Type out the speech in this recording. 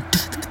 do, do.